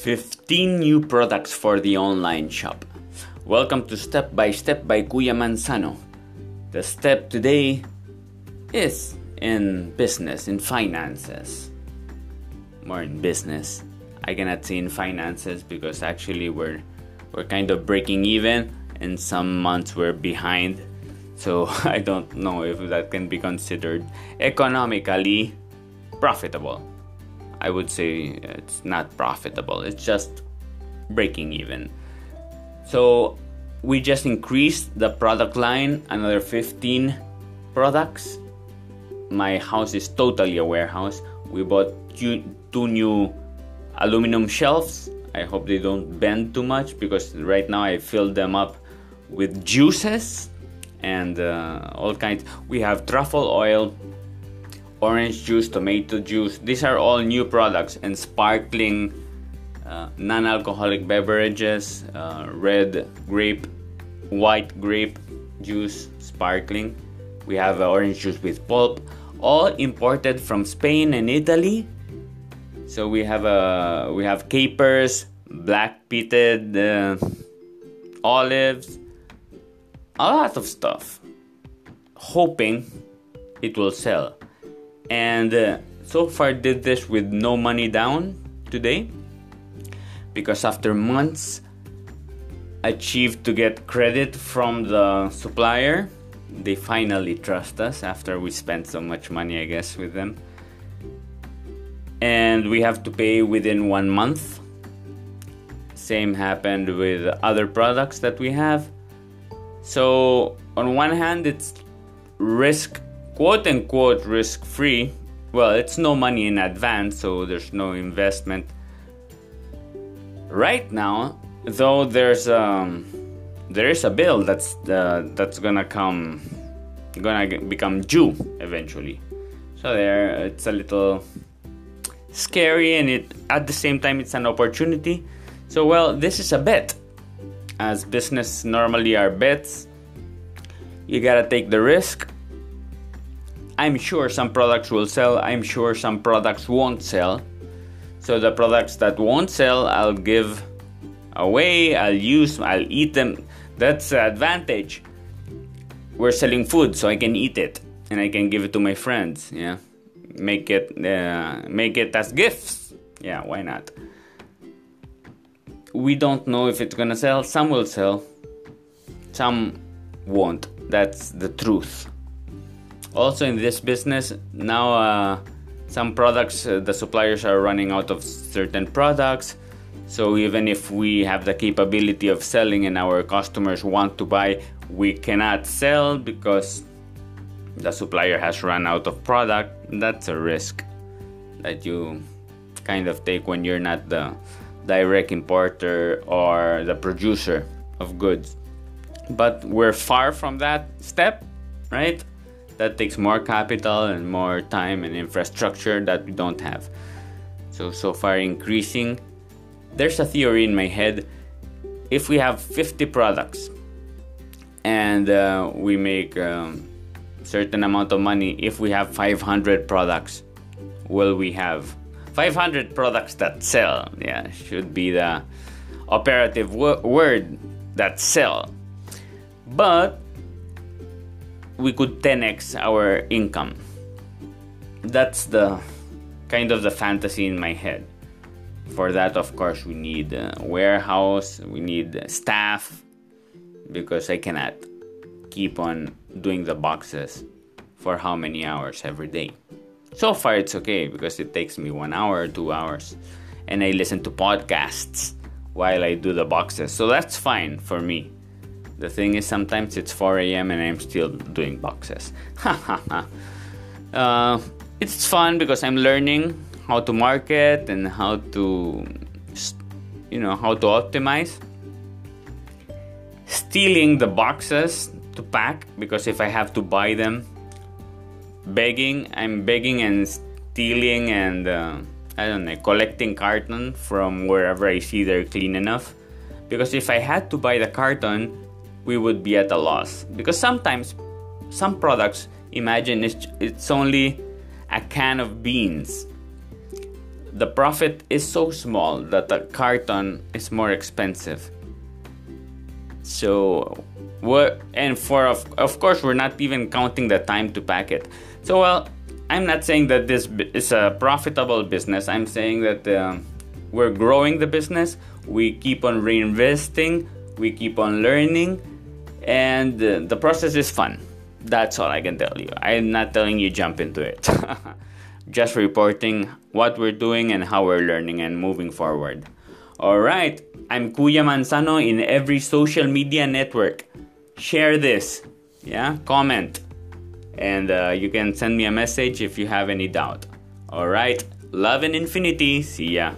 15 new products for the online shop. Welcome to Step by Step by Kuya Manzano. The step today is in business, in finances. More in business. I cannot say in finances because actually we're we're kind of breaking even and some months we're behind. So I don't know if that can be considered economically profitable. I would say it's not profitable. It's just breaking even. So we just increased the product line another 15 products. My house is totally a warehouse. We bought two, two new aluminum shelves. I hope they don't bend too much because right now I filled them up with juices and uh, all kinds. We have truffle oil, orange juice, tomato juice. These are all new products and sparkling uh, non alcoholic beverages, uh, red grape, white grape juice, sparkling. We have uh, orange juice with pulp, all imported from Spain and Italy. So we have uh, we have capers, black pitted uh, olives, a lot of stuff, hoping it will sell and uh, so far did this with no money down today. Because after months achieved to get credit from the supplier. They finally trust us after we spent so much money i guess with them. And we have to pay within one month. Same happened with other products that we have. So on one hand it's risk quote unquote risk free. Well, it's no money in advance, so there's no investment. Right now, though, there's um, there is a bill that's uh, that's gonna come, gonna become due eventually. So there, it's a little scary, and it at the same time it's an opportunity. So well, this is a bet. As business normally are bets, you gotta take the risk I'm sure some products will sell, I'm sure some products won't sell. So the products that won't sell, I'll give away, I'll use, I'll eat them. That's the advantage. We're selling food, so I can eat it and I can give it to my friends. Yeah, make it uh, make it as gifts. Yeah, why not? We don't know if it's gonna sell. Some will sell, some won't. That's the truth also in this business now uh, some products uh, the suppliers are running out of certain products. So even if we have the capability of selling and our customers want to buy we cannot sell because the supplier has run out of product. That's a risk that you kind of take when you're not the direct importer or the producer of goods. But we're far from that step right that takes more capital and more time and infrastructure that we don't have. So, so far increasing. There's a theory in my head. If we have 50 products and uh, we make a um, certain amount of money, if we have 500 products, will we have 500 products that sell? Yeah, should be the operative w- word that sell. But we could 10x our income. That's the kind of the fantasy in my head. For that, of course, we need a warehouse, we need staff, because I cannot keep on doing the boxes for how many hours every day. So far, it's okay because it takes me one hour, two hours, and I listen to podcasts while I do the boxes. So that's fine for me. The thing is, sometimes it's 4 a.m. and I'm still doing boxes. uh, it's fun because I'm learning how to market and how to, you know, how to optimize. Stealing the boxes to pack because if I have to buy them, begging, I'm begging and stealing and uh, I don't know, collecting carton from wherever I see they're clean enough. Because if I had to buy the carton, we would be at a loss because sometimes some products imagine it's, it's only a can of beans the profit is so small that the carton is more expensive. So, what and for of, of course we're not even counting the time to pack it. So well, I'm not saying that this is a profitable business. I'm saying that um, we're growing the business. We keep on reinvesting. We keep on learning, and the process is fun. That's all I can tell you. I'm not telling you jump into it. Just reporting what we're doing and how we're learning and moving forward. All right, I'm Kuya Manzano in every social media network. Share this, yeah, comment, and uh, you can send me a message if you have any doubt. All right, love and infinity. See ya.